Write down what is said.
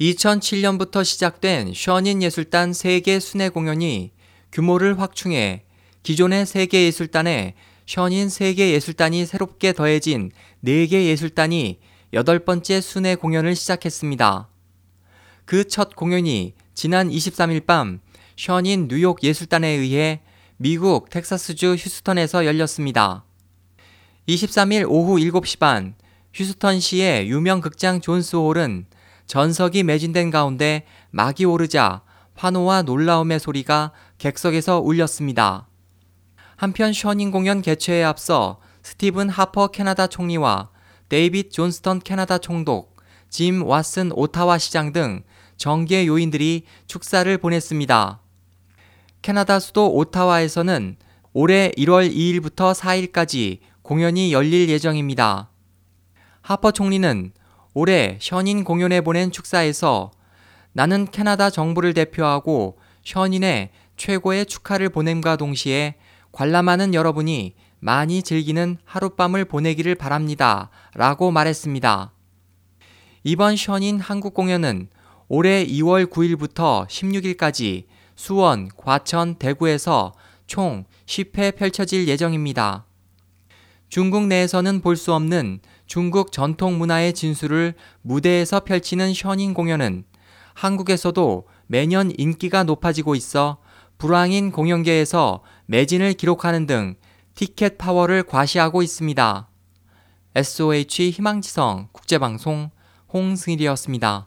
2007년부터 시작된 션인 예술단 세계 순회 공연이 규모를 확충해 기존의 세계 예술단에 션인 세계 예술단이 새롭게 더해진 4개 예술단이 여덟 번째 순회 공연을 시작했습니다. 그 첫 공연이 지난 23일 밤 션인 뉴욕 예술단에 의해 미국 텍사스주 휴스턴에서 열렸습니다. 23일 오후 7시 반 휴스턴시의 유명 극장 존스홀은 전석이 매진된 가운데 막이 오르자 환호와 놀라움의 소리가 객석에서 울렸습니다. 한편 션윈 공연 개최에 앞서 스티븐 하퍼 캐나다 총리와 데이빗 존스턴 캐나다 총독, 짐 왓슨 오타와 시장 등 정계 요인들이 축사를 보냈습니다. 캐나다 수도 오타와에서는 올해 1월 2일부터 4일까지 공연이 열릴 예정입니다. 하퍼 총리는 올해 션인 공연에 보낸 축사에서 나는 캐나다 정부를 대표하고 션인의 최고의 축하를 보냄과 동시에 관람하는 여러분이 많이 즐기는 하룻밤을 보내기를 바랍니다. 라고 말했습니다. 이번 션인 한국 공연은 올해 2월 9일부터 16일까지 수원, 과천, 대구에서 총 10회 펼쳐질 예정입니다. 중국 내에서는 볼 수 없는 중국 전통 문화의 진수를 무대에서 펼치는 셔닝 공연은 한국에서도 매년 인기가 높아지고 있어 불황인 공연계에서 매진을 기록하는 등 티켓 파워를 과시하고 있습니다. SOH 희망지성 국제방송 홍승일이었습니다.